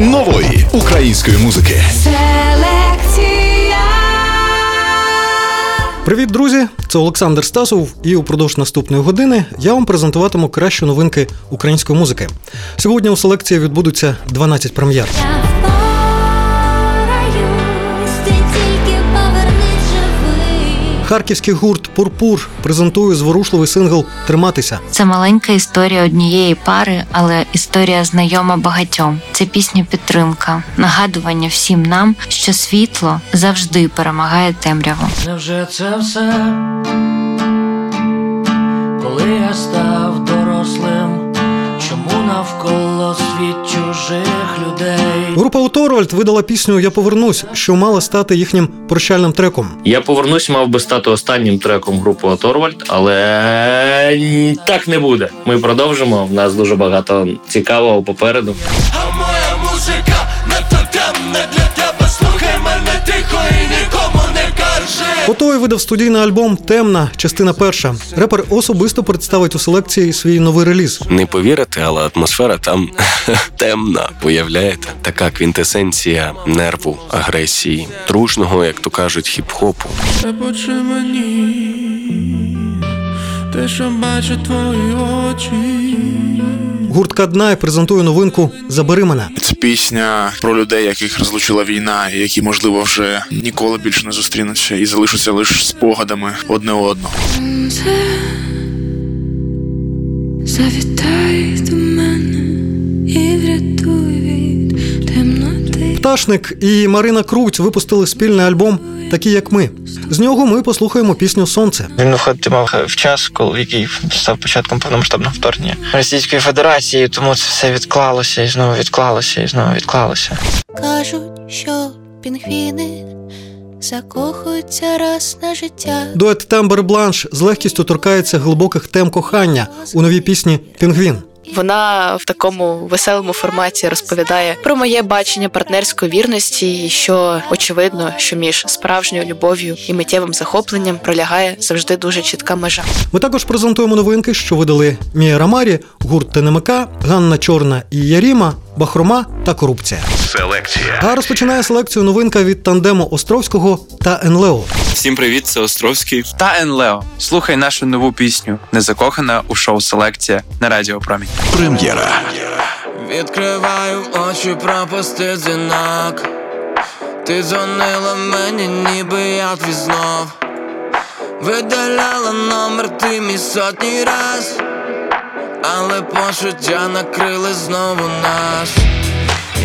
нової української музики. Селекція. Привіт, друзі! Це Олександр Стасов, і упродовж наступної години я вам презентуватиму кращі новинки української музики. Сьогодні у селекції відбудуться 12 прем'єр. Харківський гурт Пурпур презентує зворушливий сингл Триматися. Це маленька історія однієї пари, але історія знайома багатьом. Це пісня підтримка, нагадування всім нам, що світло завжди перемагає темряву. Невже це все? Коли я став дорослим, чому навколо світ людей? Група Уторвальд видала пісню Я повернусь, що мала стати їхнім прощальним треком. Я повернусь, мав би стати останнім треком групи Оторвальд, але так не буде. Ми продовжимо. В нас дуже багато цікавого попереду. Отой видав студійний альбом Темна, частина перша. Репер особисто представить у селекції свій новий реліз. Не повірите, але атмосфера там темна. Уявляєте? Така квінтесенція нерву, агресії, дружного, як то кажуть, хіп-хопу. Шепочи мені, те, що бачать твої очі. Гурт Каднай презентує новинку Забери мене. Це пісня про людей, яких розлучила війна, і які, можливо, вже ніколи більше не зустрінуться і залишаться лише спогадами одне одного. Завітай до мене і врятуй від темноти. Пташник і Марина Круть випустили спільний альбом Такі як ми. З нього ми послухаємо пісню Сонце. Він виходитиме в час, коли який став початком повномасштабного вторгнення Російської Федерації, тому це все відклалося і знову відклалося, і знову відклалося. Кажуть, що пінгвіни закохуються раз на життя. Дует Тембер Бланш з легкістю торкається глибоких тем кохання у новій пісні Пінгвін. Вона в такому веселому форматі розповідає про моє бачення партнерської вірності, і що очевидно, що між справжньою любов'ю і миттєвим захопленням пролягає завжди дуже чітка межа. Ми також презентуємо новинки, що видали Мія Рамарі, гурт ТНМК, Ганна Чорна і Яріма, Бахрома та Корупція. Селекція. А розпочинає селекцію новинка від тандему Островського та Енлео. Всім привіт, це Островський. Та Енлео. Слухай нашу нову пісню Незакохана у шоу Селекція на Радіо Промінь. Прем'єра. Відкриваю очі, пропусти дзвінок. Ти дзвонила мені, ніби я твій знов. Видаляла номер ти мій сотні раз, але почуття накрили знову нас.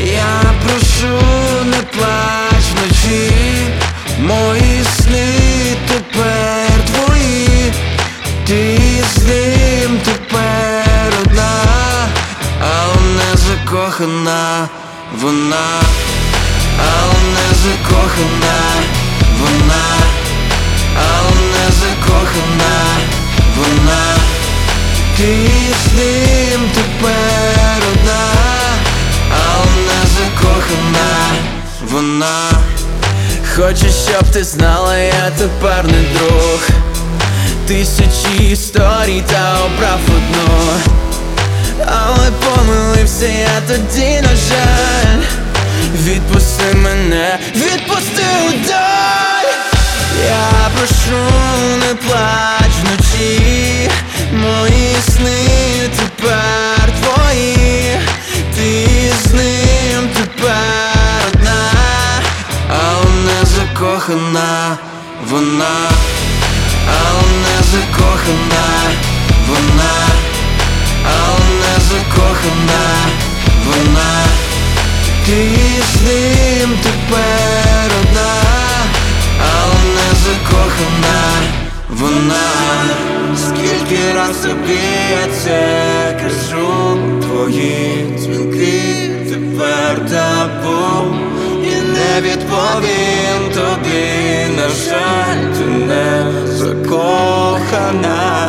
Я прошу, не плач вночі, мої сни тепер твої, ти з ним тепер одна, але не закохана вона, але не закохана вона, але не закохана вона, ти з ним тепер одна, але не закохана вона. Хочу, щоб ти знала, я тепер не друг. Тисячі історій та обрав одну. Але помилився я тоді, на жаль. Відпусти мене, відпусти удаль. Я прошу, не плач вночі. Мої сни тепер твої. Ти з ним тепер одна, але не закохана вона, але не закохана вона, але не закохана вона, ти з ним тепер одна, але не закохана вона. Скільки раз тобі я це кажу, твої дзвінки тепер табу І не відповім тобі, на жаль, ти не закохана.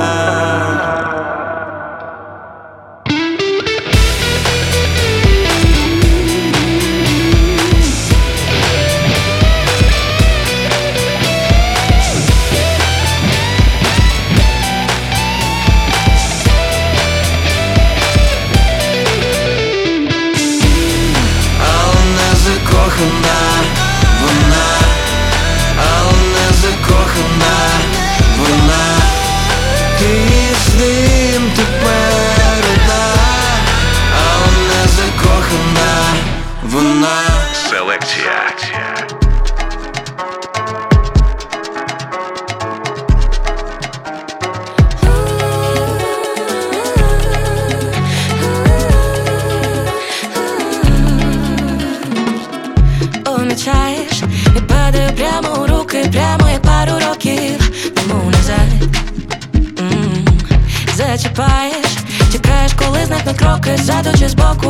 trochę za to cię z boku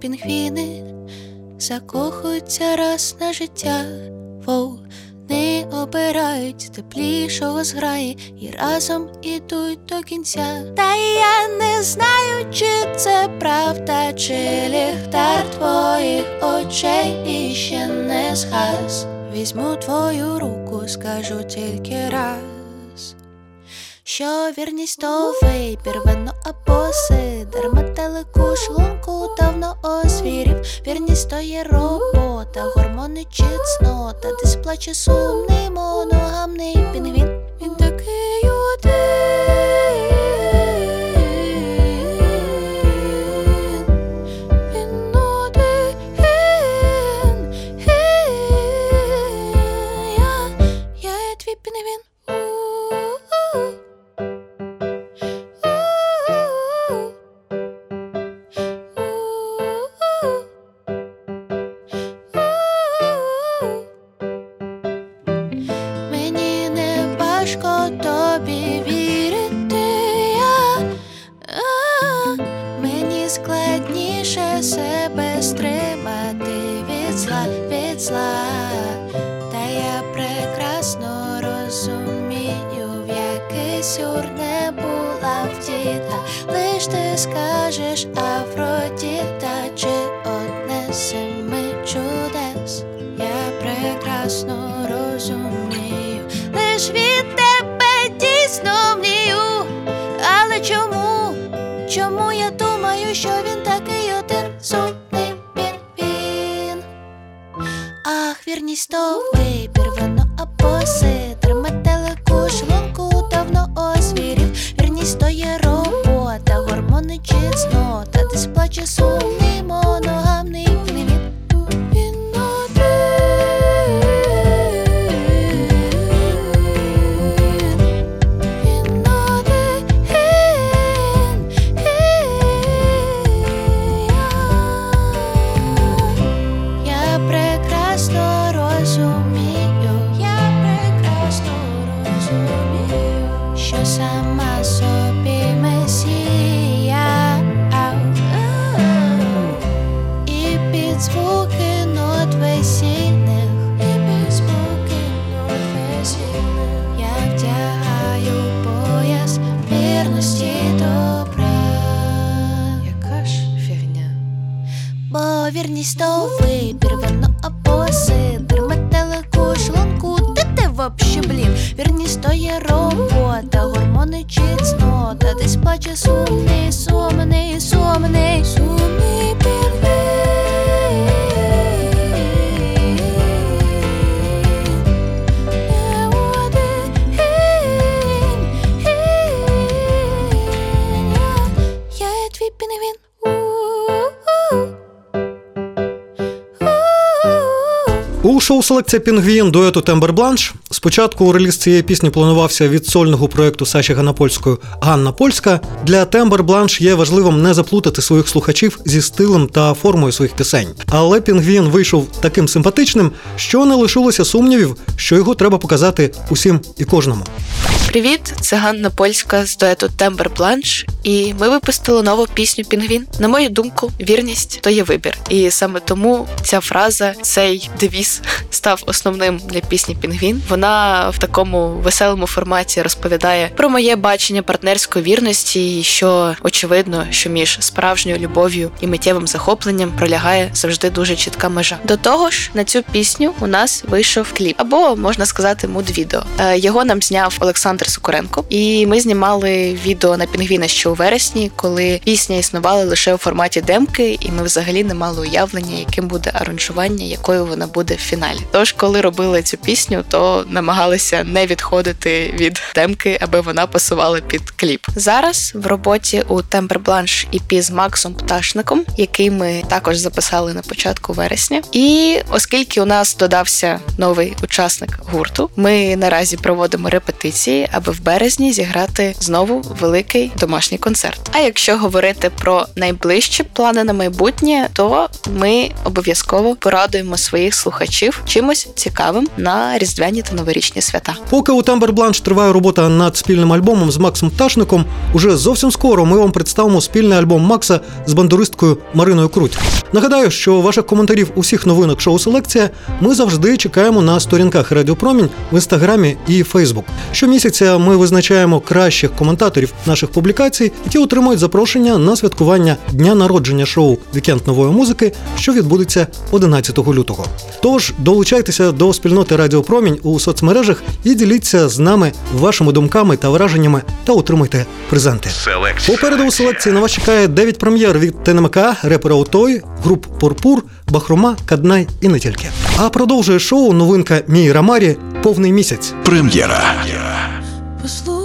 пінгвіни закохуються раз на життя, воу, не обирають теплішого зграї і разом ідуть до кінця. Та я не знаю, чи це правда, чи ліхтар твоїх очей іще не згас. Візьму твою руку, скажу тільки раз. Що вірність то вейпір, вино або сидер Метелику шлунку давно освірів. Вірність то є робота, гормони чи цнота. Десь плаче сумний моногамний пінгвін. Він такий один. ясно розумію, лиш від тебе дійсно мрію, але чому, чому я думаю, що він такий один сумний він. Ах, вірність то вибір, воно або ситр метелику шлунку давно освірів, вірність то є робота, гормони чеснота, десь плаче сум. У шоу селекція Пінгвін дуету Tember Blanche. Спочатку реліз цієї пісні планувався від сольного проєкту Саші Ганапольської Ганна Польська. Для Tember Blanche є важливим не заплутати своїх слухачів зі стилем та формою своїх пісень. Але Пінгвін вийшов таким симпатичним, що не лишилося сумнівів, що його треба показати усім і кожному. Привіт, це Ганна Польська з дуету Tember Blanche, і ми випустили нову пісню Пінгвін. На мою думку, вірність то є вибір. І саме тому ця фраза, цей девіз став основним для пісні Пінгвін. Вона в такому веселому форматі розповідає про моє бачення партнерської вірності, і що очевидно, що між справжньою любов'ю і миттєвим захопленням пролягає завжди дуже чітка межа. До того ж, на цю пісню у нас вийшов кліп, або можна сказати, муд-відео. Е, Його нам зняв Олександр Сокуренко, і ми знімали відео на Пінгвіна ще у вересні, коли пісня існувала лише у форматі демки, і ми взагалі не мали уявлення, яким буде аранжування, якою вона буде в фіналі. Тож, коли робили цю пісню, то намагалися не відходити від демки, аби вона пасувала під кліп. Зараз в роботі у Тембер Бланш EP з Максом Пташником, який ми також записали на початку вересня. І оскільки у нас додався новий учасник гурту, ми наразі проводимо репетиції, аби в березні зіграти знову великий домашній концерт. А якщо говорити про найближчі плани на майбутнє, то ми обов'язково порадуємо своїх слухачів чимось цікавим на різдвяні та новорічні свята. Поки у Тембер Бланш триває робота над спільним альбомом з Максом Пташником, уже зовсім скоро ми вам представимо спільний альбом Макса з бандуристкою Мариною Круть. Нагадаю, що ваших коментарів усіх новинок шоу Селекція ми завжди чекаємо на сторінках Радіо Промінь в інстаграмі і Фейсбук. Щомісяця ми визначаємо кращих коментаторів наших публікацій, які отримують запрошення на святкування дня народження шоу Вікенд нової музики, що відбудеться 11 лютого. Тож долучайтеся до спільноти Радіо Промінь у соцмережах і діліться з нами вашими думками та враженнями та отримуйте презенти. Селекція. Попереду у селекції на вас чекає 9 прем'єр від ТНМК, репера Отой, груп Пурпур, Бахрома, Каднай і не тільки. А продовжує шоу новинка Мій Рамарі повний місяць. Прем'єра. Послухай,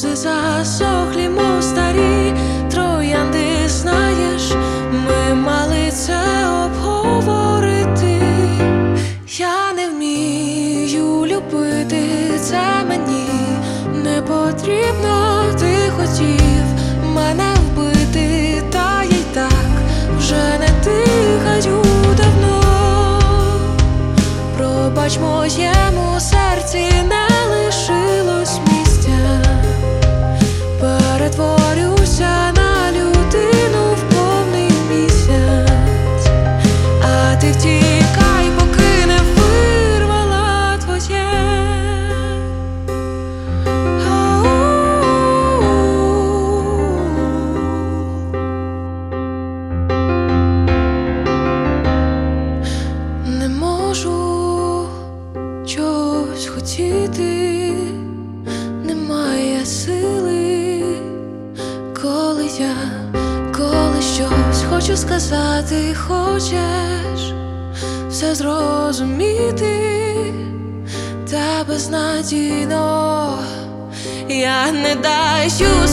сльози засохлі, мов старі троянди, знаєш, ми мали це обговорити. Я не вмію любити, це мені не потрібно. Ти хотів мене вбити, та й так вже не дихаю давно. Пробач моєму серці не зрозуміти, та безнадійно я не даю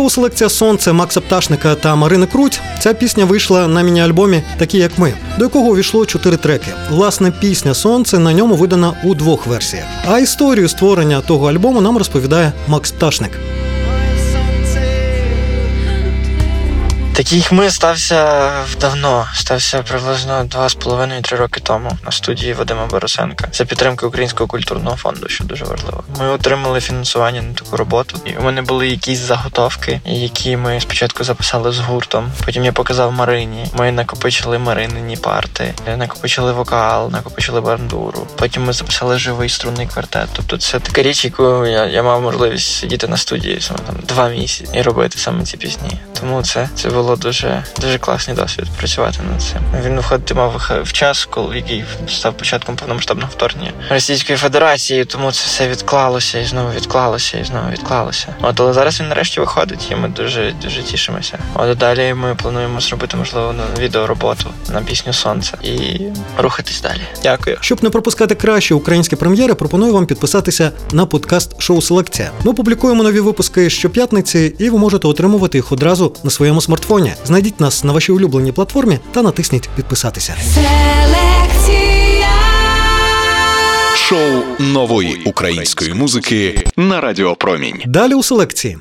шоу Селекція Сонце Макса Пташника та Марини Круть ця пісня вийшла на міні-альбомі Такі як ми, до якого увійшло чотири треки. Власне, пісня Сонце на ньому видана у двох версіях. А історію створення того альбому нам розповідає Макс Пташник. Такий хми стався давно, стався приблизно два з половиною три роки тому на студії Вадима Борисенка за підтримки Українського культурного фонду, що дуже важливо. Ми отримали фінансування на таку роботу, і у мене були якісь заготовки, які ми спочатку записали з гуртом. Потім я показав Марині. Ми накопичили Маринині парти, накопичили вокал, накопичили бандуру. Потім ми записали живий струнний квартет. Тобто це така річ, яку я, я мав можливість сидіти на студії саме там два місяці і робити саме ці пісні. Тому це, це було дуже дуже класний досвід працювати над цим. Він виходити мав в час, коли який став початком повномасштабного вторгнення Російської Федерації, тому це все відклалося і знову відклалося, і знову відклалося. От але зараз він нарешті виходить, і ми дуже дуже тішимося. От далі ми плануємо зробити можливо на відеороботу на пісню Сонце і рухатись далі. Дякую. Щоб не пропускати кращі українські прем'єри, пропоную вам підписатися на подкаст Шоу Селекція. Ми публікуємо нові випуски щоп'ятниці, і ви можете отримувати їх одразу на своєму смартфоні. Знайдіть нас на вашій улюбленій платформі та натисніть підписатися. Селекція. Шоу нової української музики на Радіопромінь. Далі у селекції.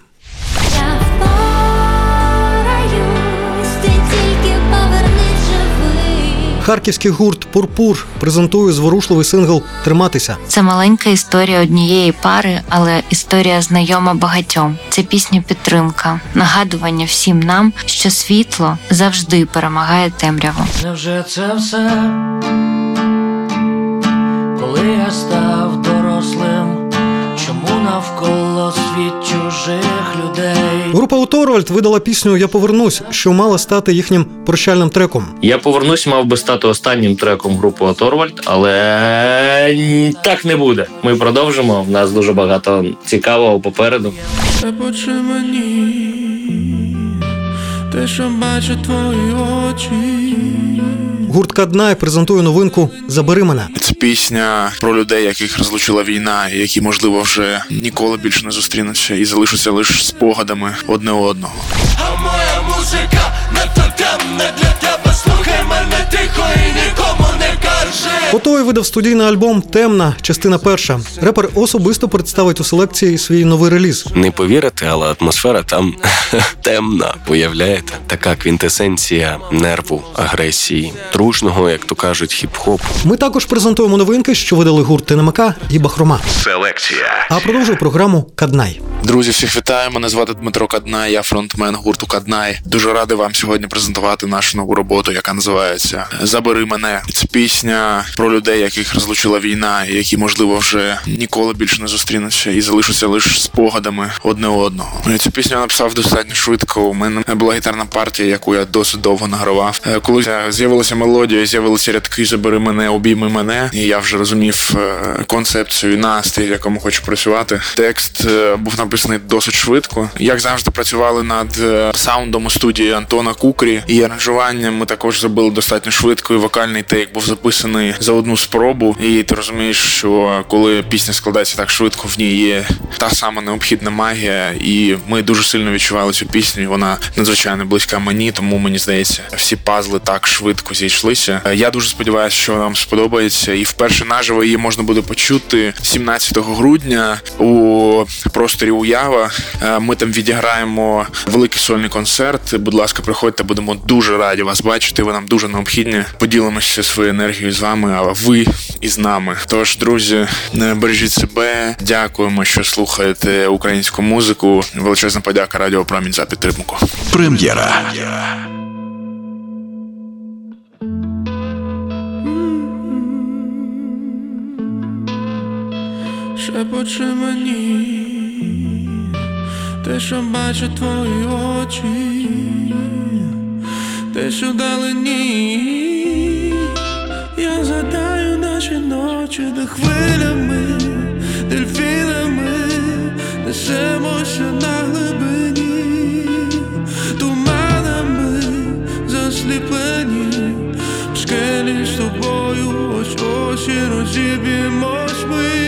Харківський гурт Пурпур презентує зворушливий сингл Триматися. Це маленька історія однієї пари, але історія знайома багатьом. Це пісня підтримка, нагадування всім нам, що світло завжди перемагає темряву. Невже це все? Коли я став дорослим, чому навколо світ чужих людей? Група Уторвальд видала пісню Я повернусь, що мала стати їхнім прощальним треком. Я повернусь, мав би стати останнім треком групи Оторвальд, але так не буде. Ми продовжимо. В нас дуже багато цікавого попереду. Шепоче мені, те, що бачать твої очі, Гурт Каднай презентує новинку Забери мене. Це пісня про людей, яких розлучила війна, і які, можливо, вже ніколи більше не зустрінуться і залишаться лише спогадами одне одного. А моя музика надто темна для тебе Слухай мене тихо і нікому не кажи Готовий видав студійний альбом Темна, частина перша. Репер особисто представить у селекції свій новий реліз. Не повірите, але атмосфера там темна. Уявляєте? Така квінтесенція нерву, агресії, дружного, як то кажуть, хіп-хоп. Ми також презентуємо новинки, що видали гурт ТНМК і Бахрома. Селекція. А продовжує програму Каднай. Друзі, всіх вітаю. Мене звати Дмитро Каднай, я фронтмен гурту Каднай. Дуже радий вам сьогодні презентувати нашу нову роботу, яка називається Забери мене. Це пісня про людей, яких розлучила війна, і які, можливо, вже ніколи більше не зустрінуться і залишаться лише спогадами одне одного. Цю пісню я написав достатньо швидко. У мене була гітарна партія, яку я досить довго награвав. Е, Коли з'явилася мелодія, з'явилися рядки Забери мене, обійми мене. І я вже розумів е, концепцію, настрій, в якому хочу працювати. Текст е, був написаний досить швидко. Як завжди, працювали над саундом у студії Антона Кукрі і аранжуванням. Ми також зробили достатньо швидко. І вокальний тейк був записаний за одну спробу. І ти розумієш, що коли пісня складається так швидко, в ній є та сама необхідна магія, і ми дуже сильно відчували цю пісню. Вона надзвичайно близька мені, тому мені здається, всі пазли так швидко зійшлися. Я дуже сподіваюся, що вам сподобається. І вперше наживо її можна буде почути 17 грудня у просторі Уява. Е, Ми там відіграємо великий сольний концерт. Будь ласка, приходьте, будемо дуже раді вас бачити. Ви нам дуже необхідні. Поділимося своєю енергією з вами, а ви із нами. Тож, друзі, не бережіть себе. Дякуємо, що слухаєте українську музику. Величезна подяка Радіо Промінь за підтримку. Прем'єра. Шепоче мені, те, що бачать твої очі, що далині, я згадаю наші ночі, де хвилями, дельфінами несемося на глибині, туманами засліплені, в скелі з тобою, ось ось і розіб'ємось ми.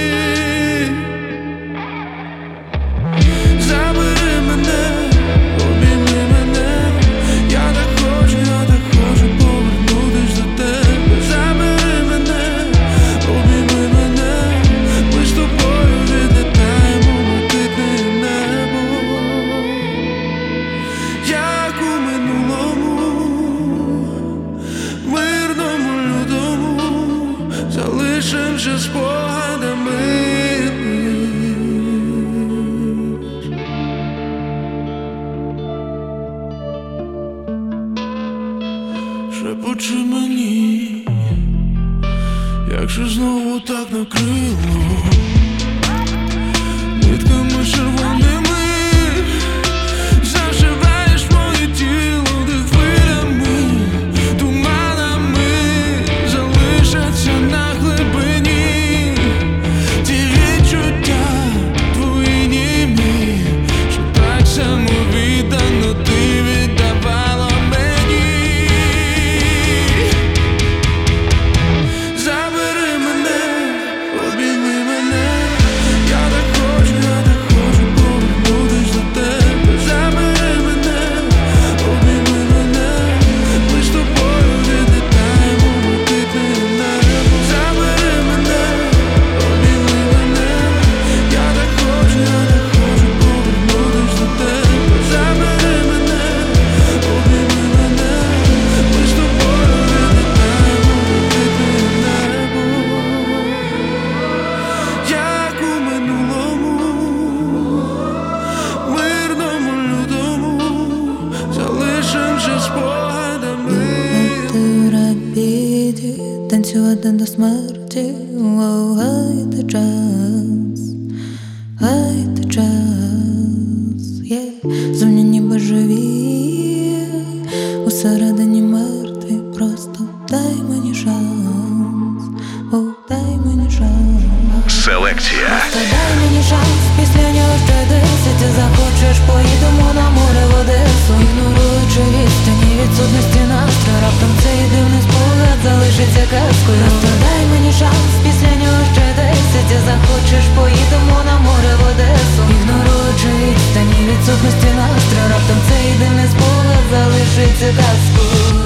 І захочеш, поїдемо на море в Одесу. Ігноруючи ні відсутності настрою. Раптом цей дивний спогад залишиться казкою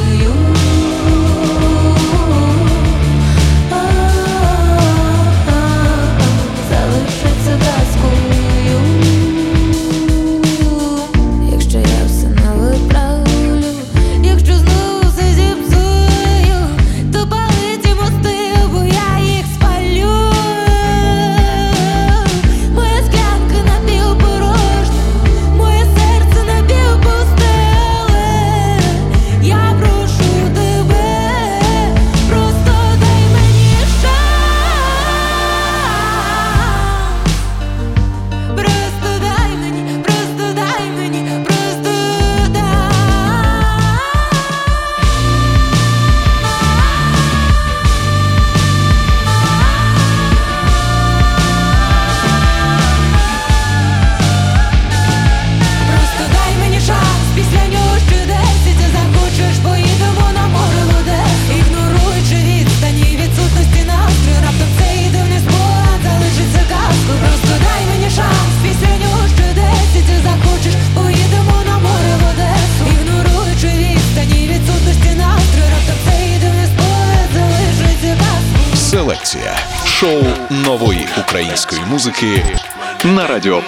музики на Радіо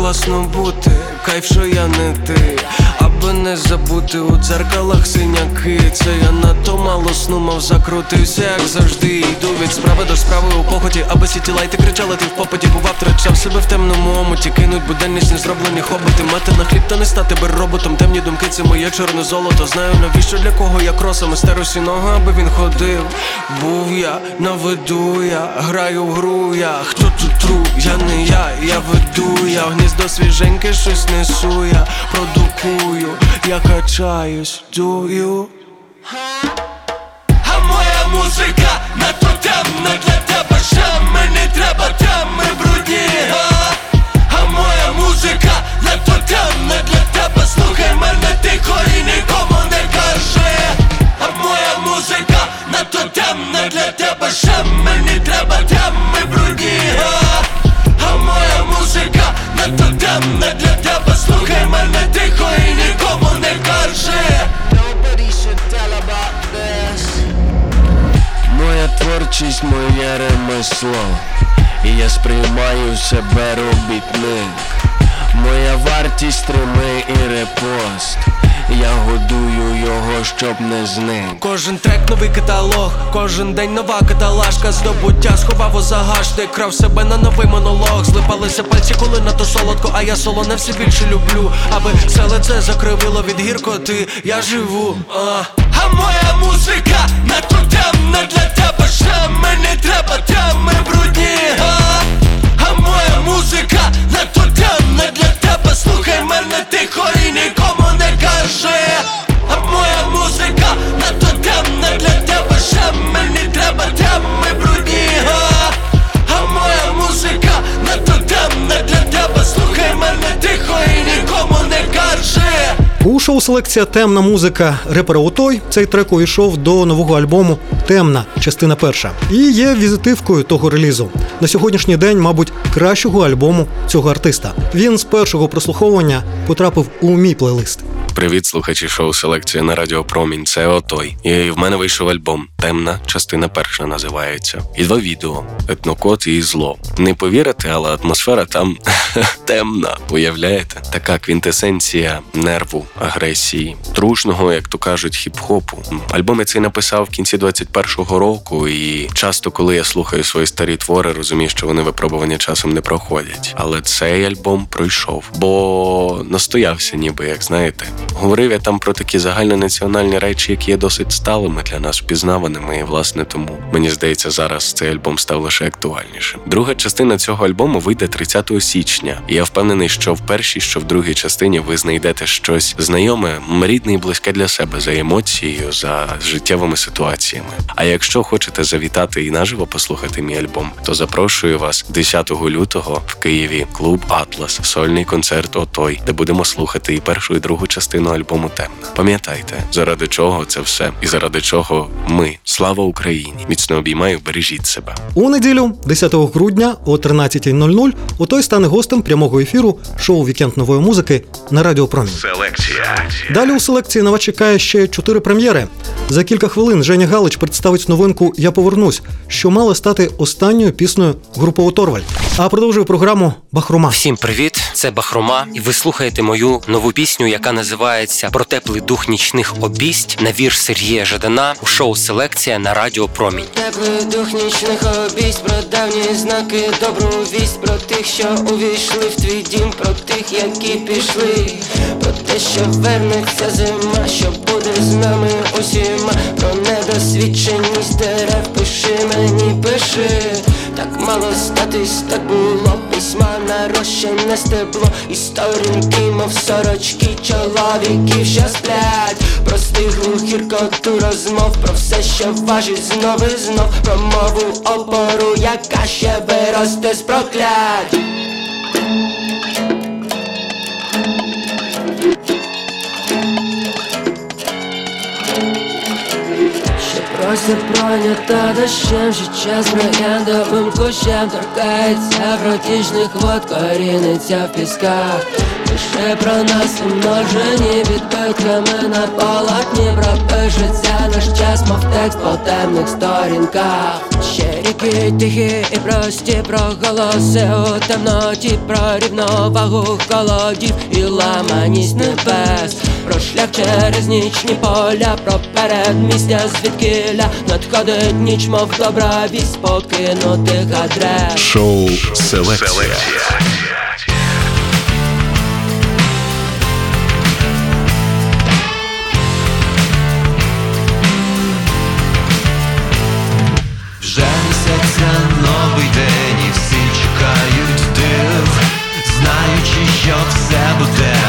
класно бути, кайф, що я не ти. Аби не забути у дзеркалах синяки. Це я надто мало сну мав закрутився, як завжди. Йду від справи до справи у похоті Аби сіті лайти кричали, ти в попиті бував Трачав себе в темному омуті. Кинуть буденність незроблені хоботи Мати на хліб та не стати би роботом. Темні думки, це моє чорне золото. Знаю навіщо для кого я кросом Стеру сіного, аби він ходив. Був я, на виду я Граю в гру я тут тру? Я не я, я веду я В гніздо свіженьке щось несу я Продукую, я качаюсь, дую А моя музика на надто темна для тебе ще мені треба теми брудні а, а моя музика на надто темна для тебе Слухай мене тихо і нікому не кажи А моя музика надто темна для тебе ще мені треба теми брудні надто темна для тебе Слухай мене тихо і нікому не кажи Nobody should tell about this Моя творчість, моє ремесло І я сприймаю себе робітник щоб не зник Кожен трек новий каталог, кожен день нова каталажка. Здобуття сховав у загашник Крав себе на новий монолог. Злипалися пальці, коли надто солодко, а я солоне все більше люблю. Аби все лице закривило від гіркоти, я живу а. А моя музика надто темна для тебе ще мені треба теми брудні а, а моя музика надто темна для тебе. Слухай мене тихо і нікому не кажи У шоу селекція Темна музика репера Отой цей трек увійшов до нового альбому Темна, частина перша. І є візитивкою того релізу. На сьогоднішній день, мабуть, кращого альбому цього артиста. Він з першого прослуховування потрапив у мій плейлист. Привіт, слухачі шоу Селекція на Радіо Промінь. Це Отой. І в мене вийшов альбом. Темна частина перша називається. І два відео: етнокод і зло. Не повірите, але атмосфера там темна. Уявляєте? Така квінтесенція нерву, агресії, трушного, як то кажуть, хіп-хопу. Альбом я цей написав в кінці 21-го року, і часто, коли я слухаю свої старі твори, розумію, що вони випробування часом не проходять. Але цей альбом пройшов, бо настоявся, ніби як знаєте, Говорив я там про такі загальнонаціональні речі, які є досить сталими для нас, впізнаваними, і власне тому мені здається, зараз цей альбом став лише актуальнішим. Друга частина цього альбому вийде 30 січня, і я впевнений, що в першій, що в другій частині ви знайдете щось знайоме, рідне і близьке для себе за емоцією, за життєвими ситуаціями. А якщо хочете завітати і наживо послухати мій альбом, то запрошую вас 10 лютого в Києві клуб Атлас, сольний концерт Отой, де будемо слухати і першу, і другу частину альбому Темна. Пам'ятайте, заради чого це все, і заради чого ми. Слава Україні! Міцно обіймаю, бережіть себе. У неділю, 10 грудня о 13.00 Отой стане гостем прямого ефіру шоу Вікенд нової музики на Радіо Промінь. Селекція. Далі у селекції на вас чекає ще чотири прем'єри. За кілька хвилин Женя Галич представить новинку Я повернусь, що мала стати останньою піснею групи Оторвальд. А продовжує програму Бахрома. Всім привіт! Це Бахрома, і ви слухаєте мою нову пісню, яка називається Про теплий дух нічних обість на вірш Сергія Жадана у шоу Селекція на Радіо Промінь. Теплий дух нічних обість, про давні знаки, добру вість про тих, що увійшли в твій дім, про тих, які пішли, про те, що вернеться зима, що буде з нами усіма, про недосвідченість дерев, пиши мені, пиши, так мало статись, так було письма нарощене стебло, і сторінки, мов сорочки, чоловіків, що сплять, про стиглу розмов, про все, що важить знов і знов, про мову опору, яка ще виросте з проклять. Просить пройнята дощем, ще час. Трояндовим кущем торкається протічних вод, коріниться в пісках. Пише про нас умножені відбитками на полотні Пропишеться наш час, мов текст по темних сторінках. Ще ріки тихі і прості про у темноті, про рівновагу холодів і ламаність небес, про шлях через нічні поля, про передмістя звідкиля надходить ніч, мов добра вість покинутих адрес. Шоу Селекція. Вже місяця новий день і всі чекають див, знаючи, що все буде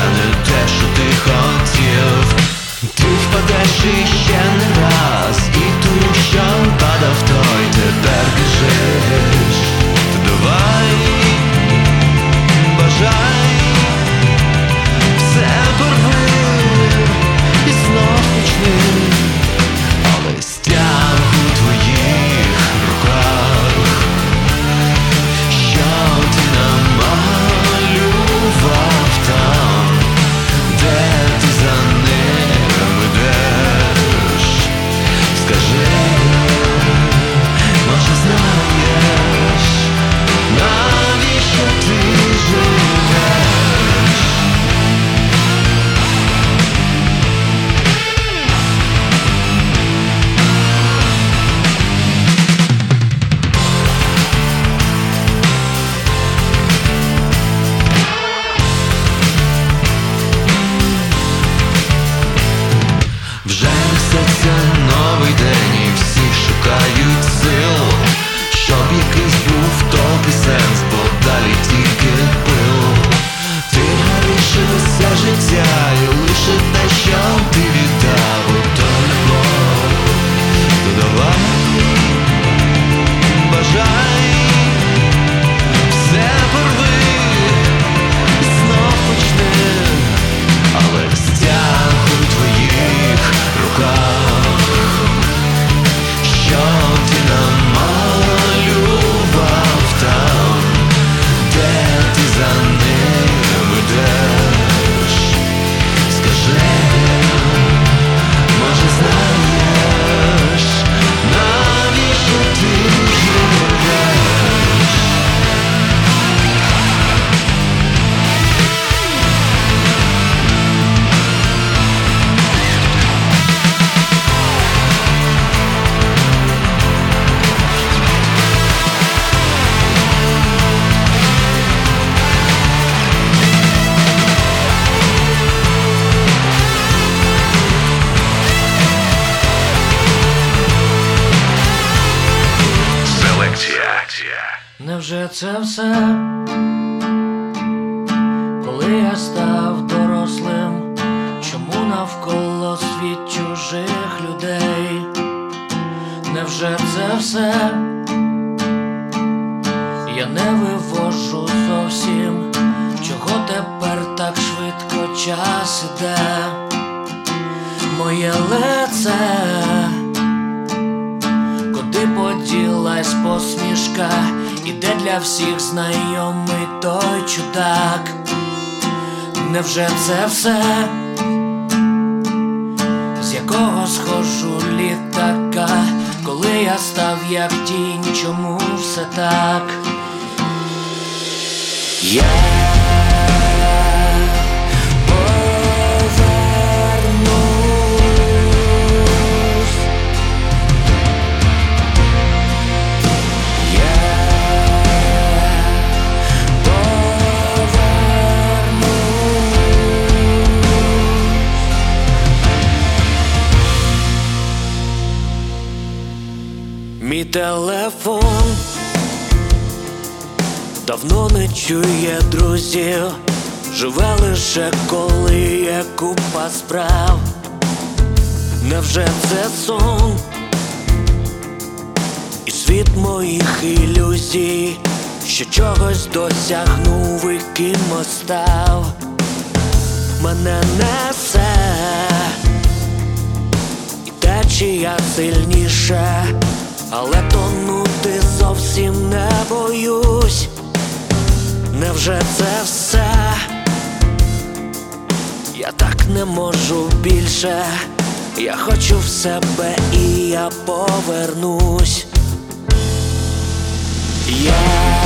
телефон давно не чує друзів, живе лише коли є купа справ. Невже це сон? І світ моїх ілюзій, що чогось досягнув і кимось став, мене несе, і течія сильніше, але тонути зовсім не боюсь. Невже це все? Я так не можу більше. Я хочу в себе і я повернусь. Я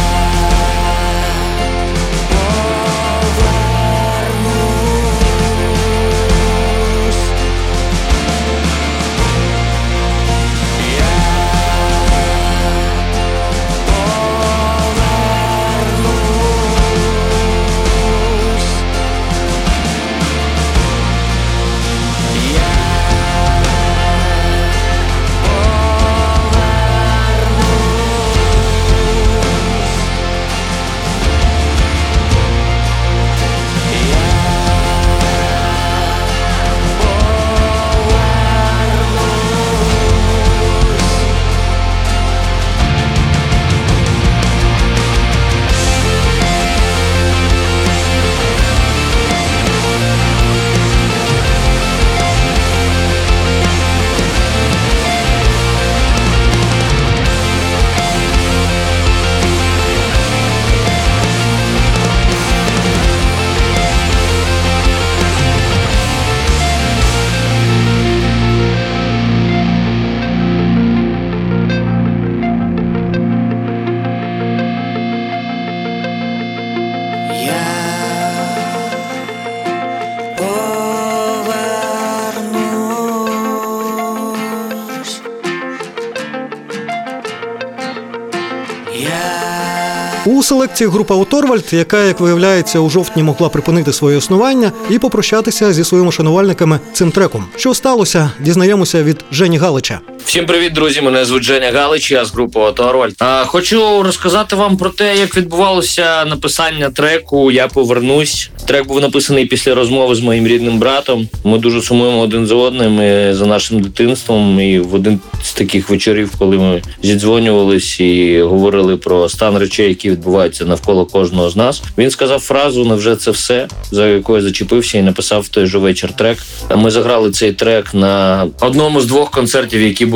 Селекції група Оторвальд, яка, як виявляється, у жовтні могла припинити своє існування і попрощатися зі своїми шанувальниками цим треком. Що сталося, дізнаємося від Жені Галича. Всім привіт, друзі! Мене звуть Женя Галич, я з групи Оторвальд. А хочу розказати вам про те, як відбувалося написання треку Я повернусь. Трек був написаний після розмови з моїм рідним братом. Ми дуже сумуємо один за одним і за нашим дитинством. І в один з таких вечорів, коли ми зідзвонювались і говорили про стан речей, які відбуваються навколо кожного з нас. Він сказав фразу Невже це все, за якою зачепився і написав в той же вечір трек. Ми заграли цей трек на одному з двох концертів, які були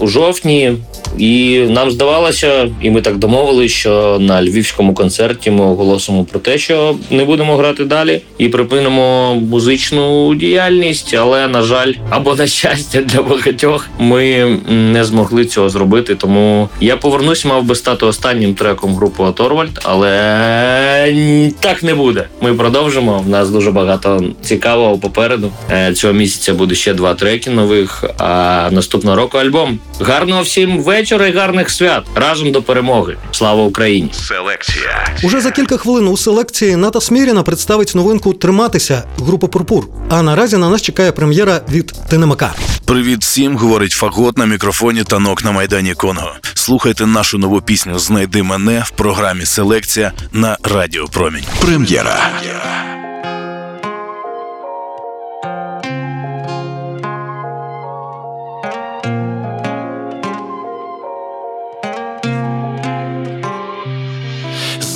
у жовтні. І нам здавалося, і ми так домовилися, що на львівському концерті ми оголосимо про те, що не будемо грати далі і припинимо музичну діяльність. Але на жаль, або на щастя для багатьох, ми не змогли цього зробити. Тому я повернусь, мав би стати останнім треком групи Оторвальд, але так не буде. Ми продовжимо. В нас дуже багато цікавого попереду. Е, Цього місяця буде ще два треки нових. А наступного року альбом. Гарного всім вечора і гарних свят. Разом до перемоги. Слава Україні! Селекція. Уже за кілька хвилин у селекції Ната Сміріна представить новинку Триматися групи Пурпур. А наразі на нас чекає прем'єра від Тенемака. Привіт всім, говорить Фагот на мікрофоні танок на майдані Конго. Слухайте нашу нову пісню Знайди мене в програмі Селекція на Радіо Промінь. Прем'єра.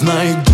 Знайди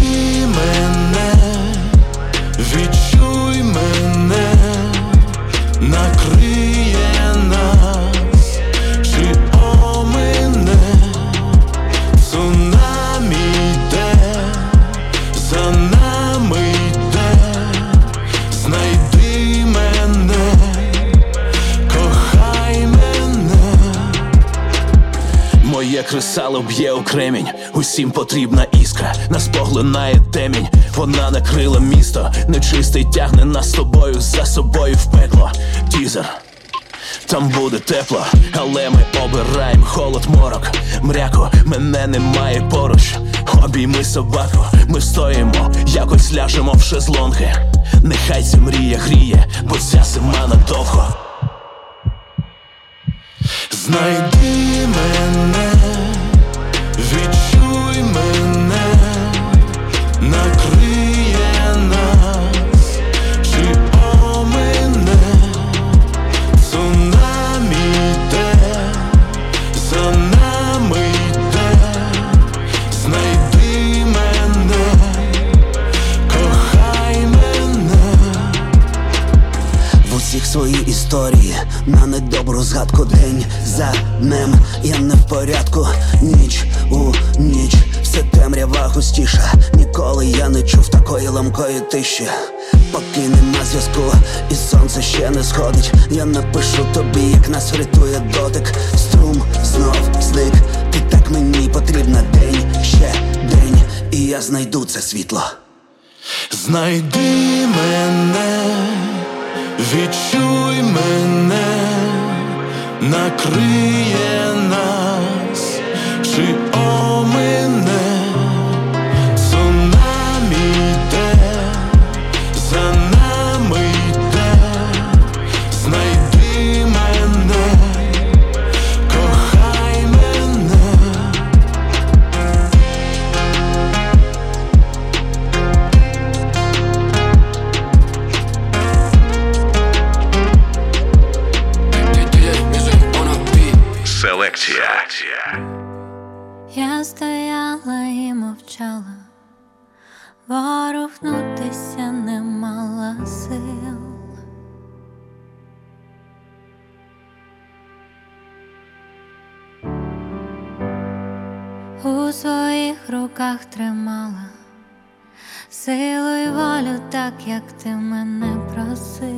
Моє кресало б'є у кремінь, усім потрібна іскра, нас поглинає темінь, вона накрила місто, нечистий тягне нас з тобою за собою в пекло. Тізер. Там буде тепло, але ми обираємо холод морок. Мряко, мене немає поруч. Обійми собаку, ми стоїмо, якось ляжемо в шезлонги. Нехай ця мрія гріє, бо ця зима надовго. Знайди мене, відчуй мене, накриє нас, чи омине цунамі йде, за нами йде, знайди мене, кохай мене. В усіх свої історії на недобру згадку день за днем я не в порядку, ніч у ніч, все темрява густіша. Ніколи я не чув такої ламкої тиші. Поки нема зв'язку, і сонце ще не сходить. Я напишу тобі, як нас врятує дотик. Струм знов зник. Ти так мені потрібна день, ще день, і я знайду це світло. Знайди мене, відчуй мене, накриє нас, чи омине як ти мене просив.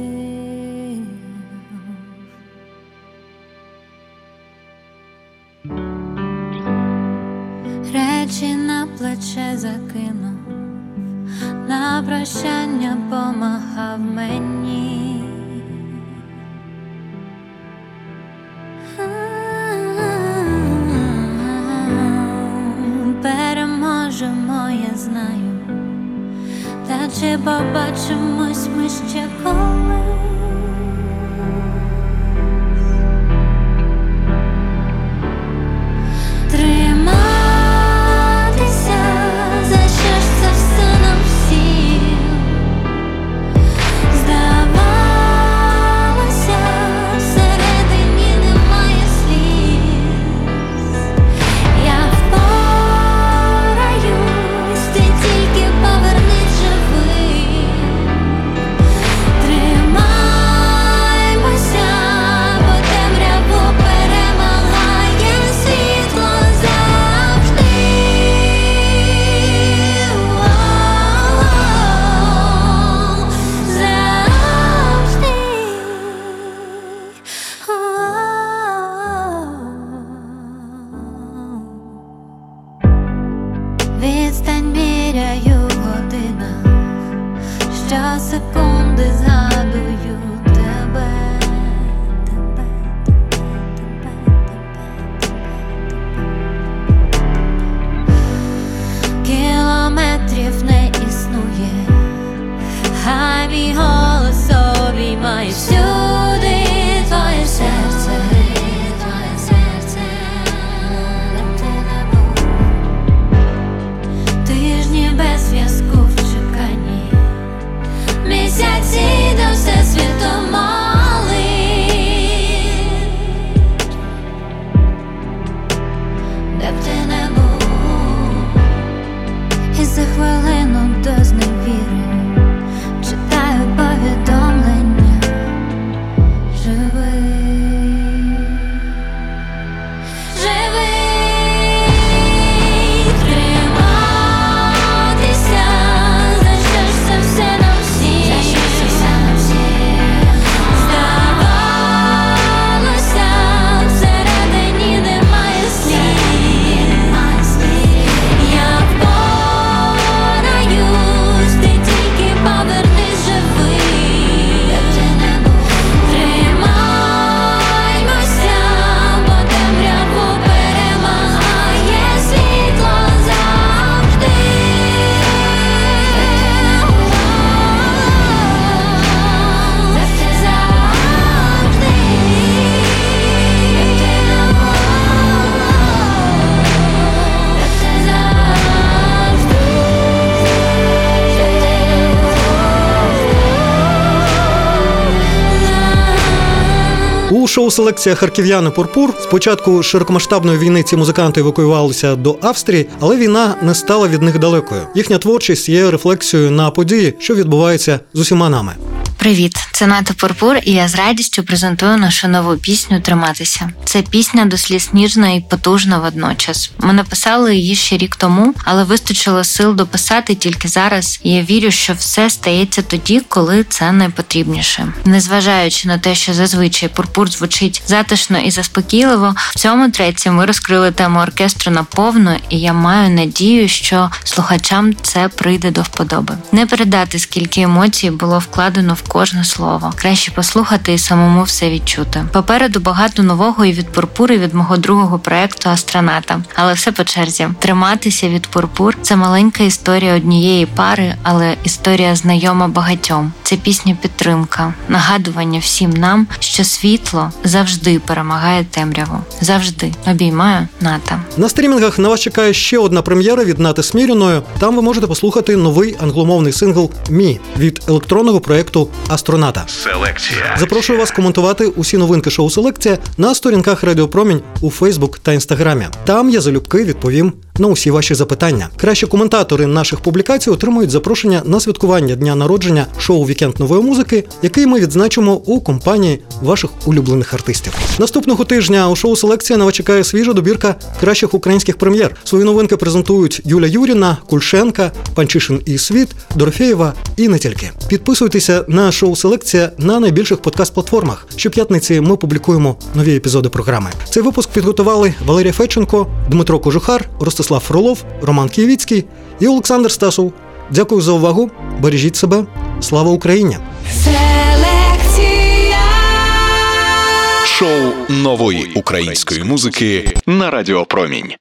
Селекція харків'яни Пурпур спочатку широкомасштабної війни ці музиканти евакуювалися до Австрії, але війна не стала від них далекою. Їхня творчість є рефлексією на події, що відбуваються з усіма нами. Привіт, це Ната Пурпур, і я з радістю презентую нашу нову пісню Триматися. Це пісня до сліз ніжна і потужна водночас. Ми написали її ще рік тому, але вистачило сил дописати тільки зараз. І я вірю, що все стається тоді, коли це найпотрібніше. Незважаючи на те, що зазвичай пурпур звучить затишно і заспокійливо, в цьому треці ми розкрили тему оркестру наповну, і я маю надію, що слухачам це прийде до вподоби. Не передати, скільки емоцій було вкладено в кожне слово. Краще послухати і самому все відчути. Попереду багато нового і від пурпури від мого другого проекту Астроната. Але все по черзі. Триматися від пурпур це маленька історія однієї пари, але історія знайома багатьом. Це пісня підтримка, нагадування всім нам, що світло завжди перемагає темряву. Завжди обіймаю ната. На стрімінгах на вас чекає ще одна прем'єра від Нати Сміріною. Там ви можете послухати новий англомовний сингл Мі від електронного проекту Астроната. Селекція. Запрошую вас коментувати усі новинки шоу Селекція на сторінках Радіопромінь у Фейсбук та Інстаграмі. Там я залюбки відповім на усі ваші запитання. Кращі коментатори наших публікацій отримують запрошення на святкування дня народження шоу Вікенд нової музики, який ми відзначимо у компанії ваших улюблених артистів. Наступного тижня у шоу Селекція на вас чекає свіжа добірка кращих українських прем'єр. Свої новинки презентують Юля Юріна, Кульшенка, Панчишин і Світ, Дорофєєва і не тільки. Підписуйтеся на шоу Селекція на найбільших подкаст-платформах. Щоп'ятниці ми публікуємо нові епізоди програми. Цей випуск підготували Валерія Федченко, Дмитро Кожухар, Ростислав Фролов, Роман Києвіцький і Олександр Стасов. Дякую за увагу. Бережіть себе. Слава Україні! Селекція Шоу нової української музики на Радіо Промінь.